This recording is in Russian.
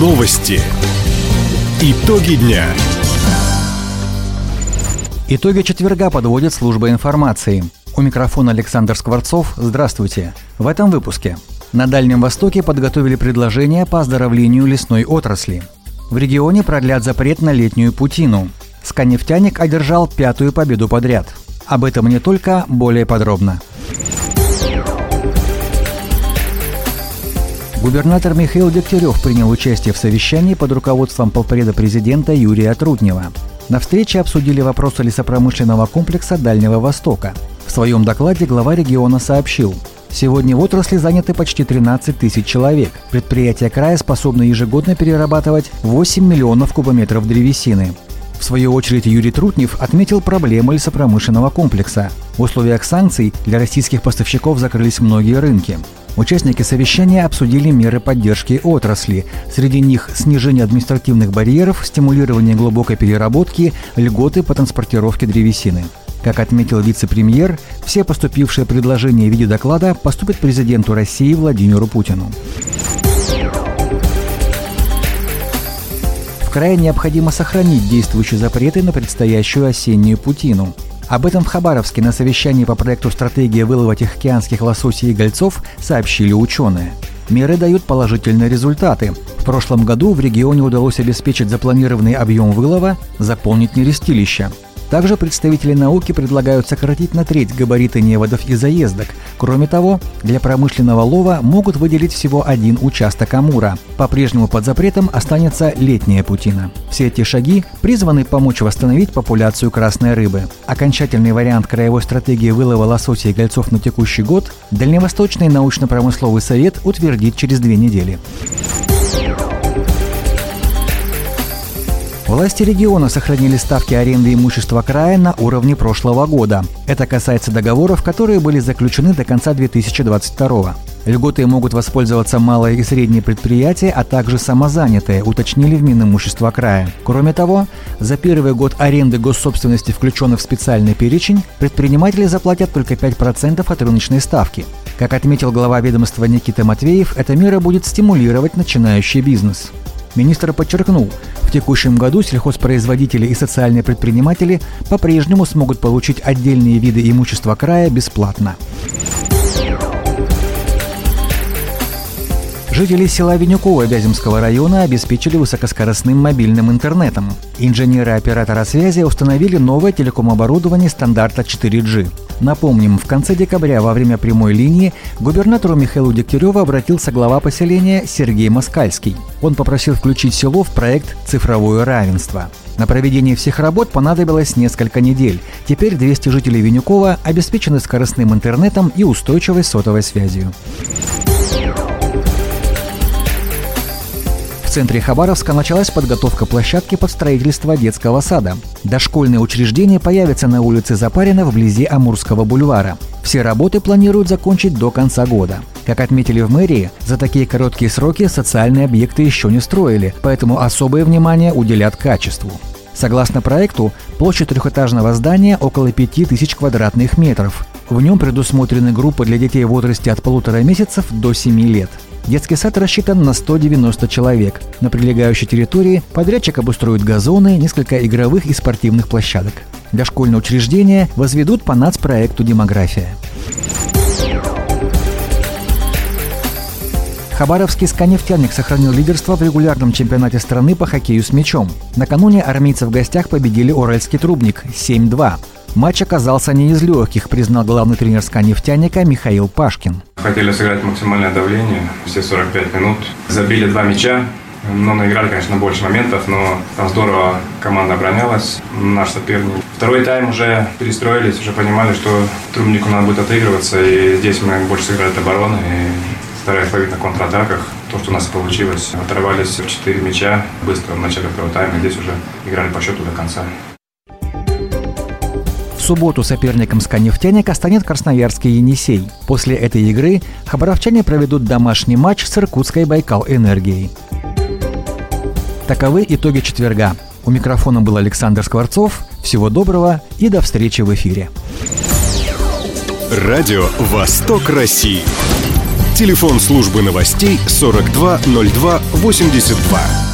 Новости. Итоги дня. Итоги четверга подводит служба информации. У микрофона Александр Скворцов. Здравствуйте. В этом выпуске. На Дальнем Востоке подготовили предложение по оздоровлению лесной отрасли. В регионе продлят запрет на летнюю путину. Сканефтяник одержал пятую победу подряд. Об этом не только, более подробно. Губернатор Михаил Дегтярев принял участие в совещании под руководством полпреда президента Юрия Трутнева. На встрече обсудили вопросы лесопромышленного комплекса Дальнего Востока. В своем докладе глава региона сообщил, Сегодня в отрасли заняты почти 13 тысяч человек. Предприятия края способны ежегодно перерабатывать 8 миллионов кубометров древесины. В свою очередь Юрий Трутнев отметил проблемы лесопромышленного комплекса. В условиях санкций для российских поставщиков закрылись многие рынки. Участники совещания обсудили меры поддержки отрасли. Среди них снижение административных барьеров, стимулирование глубокой переработки, льготы по транспортировке древесины. Как отметил вице-премьер, все поступившие предложения в виде доклада поступят президенту России Владимиру Путину. В крае необходимо сохранить действующие запреты на предстоящую осеннюю путину. Об этом в Хабаровске на совещании по проекту «Стратегия вылова тихоокеанских лососей и гольцов» сообщили ученые. Меры дают положительные результаты. В прошлом году в регионе удалось обеспечить запланированный объем вылова, заполнить нерестилища. Также представители науки предлагают сократить на треть габариты неводов и заездок. Кроме того, для промышленного лова могут выделить всего один участок Амура. По-прежнему под запретом останется летняя путина. Все эти шаги призваны помочь восстановить популяцию красной рыбы. Окончательный вариант краевой стратегии вылова лосося и гольцов на текущий год Дальневосточный научно-промысловый совет утвердит через две недели. Власти региона сохранили ставки аренды имущества края на уровне прошлого года. Это касается договоров, которые были заключены до конца 2022 Льготы могут воспользоваться малые и средние предприятия, а также самозанятые, уточнили в Минимущество края. Кроме того, за первый год аренды госсобственности, включенных в специальный перечень, предприниматели заплатят только 5% от рыночной ставки. Как отметил глава ведомства Никита Матвеев, эта мера будет стимулировать начинающий бизнес. Министр подчеркнул, в текущем году сельхозпроизводители и социальные предприниматели по-прежнему смогут получить отдельные виды имущества края бесплатно. Жители села Винюково Вяземского района обеспечили высокоскоростным мобильным интернетом. Инженеры оператора связи установили новое телеком-оборудование стандарта 4G. Напомним, в конце декабря во время прямой линии к губернатору Михаилу Дегтяреву обратился глава поселения Сергей Москальский. Он попросил включить село в проект «Цифровое равенство». На проведение всех работ понадобилось несколько недель. Теперь 200 жителей Винюкова обеспечены скоростным интернетом и устойчивой сотовой связью. В центре Хабаровска началась подготовка площадки под строительство детского сада. Дошкольные учреждения появятся на улице Запарина вблизи Амурского бульвара. Все работы планируют закончить до конца года. Как отметили в мэрии, за такие короткие сроки социальные объекты еще не строили, поэтому особое внимание уделят качеству. Согласно проекту, площадь трехэтажного здания около 5000 квадратных метров. В нем предусмотрены группы для детей в возрасте от полутора месяцев до 7 лет. Детский сад рассчитан на 190 человек. На прилегающей территории подрядчик обустроит газоны, несколько игровых и спортивных площадок. Дошкольное учреждение возведут по нацпроекту «Демография». Хабаровский «Сканефтяник» сохранил лидерство в регулярном чемпионате страны по хоккею с мячом. Накануне армейцы в гостях победили Уральский трубник 7-2. Матч оказался не из легких, признал главный тренер «Сканефтяника» Михаил Пашкин. Хотели сыграть максимальное давление, все 45 минут. Забили два мяча, но наиграли, конечно, больше моментов, но там здорово команда оборонялась, наш соперник. Второй тайм уже перестроились, уже понимали, что трубнику надо будет отыгрываться, и здесь мы больше сыграли от обороны и старались ловить на контратаках. То, что у нас получилось, оторвались в 4 мяча быстро в начале второго тайма, здесь уже играли по счету до конца субботу соперником «Сканефтяника» станет красноярский «Енисей». После этой игры хабаровчане проведут домашний матч с иркутской «Байкал Энергией». Таковы итоги четверга. У микрофона был Александр Скворцов. Всего доброго и до встречи в эфире. Радио «Восток России». Телефон службы новостей 420282.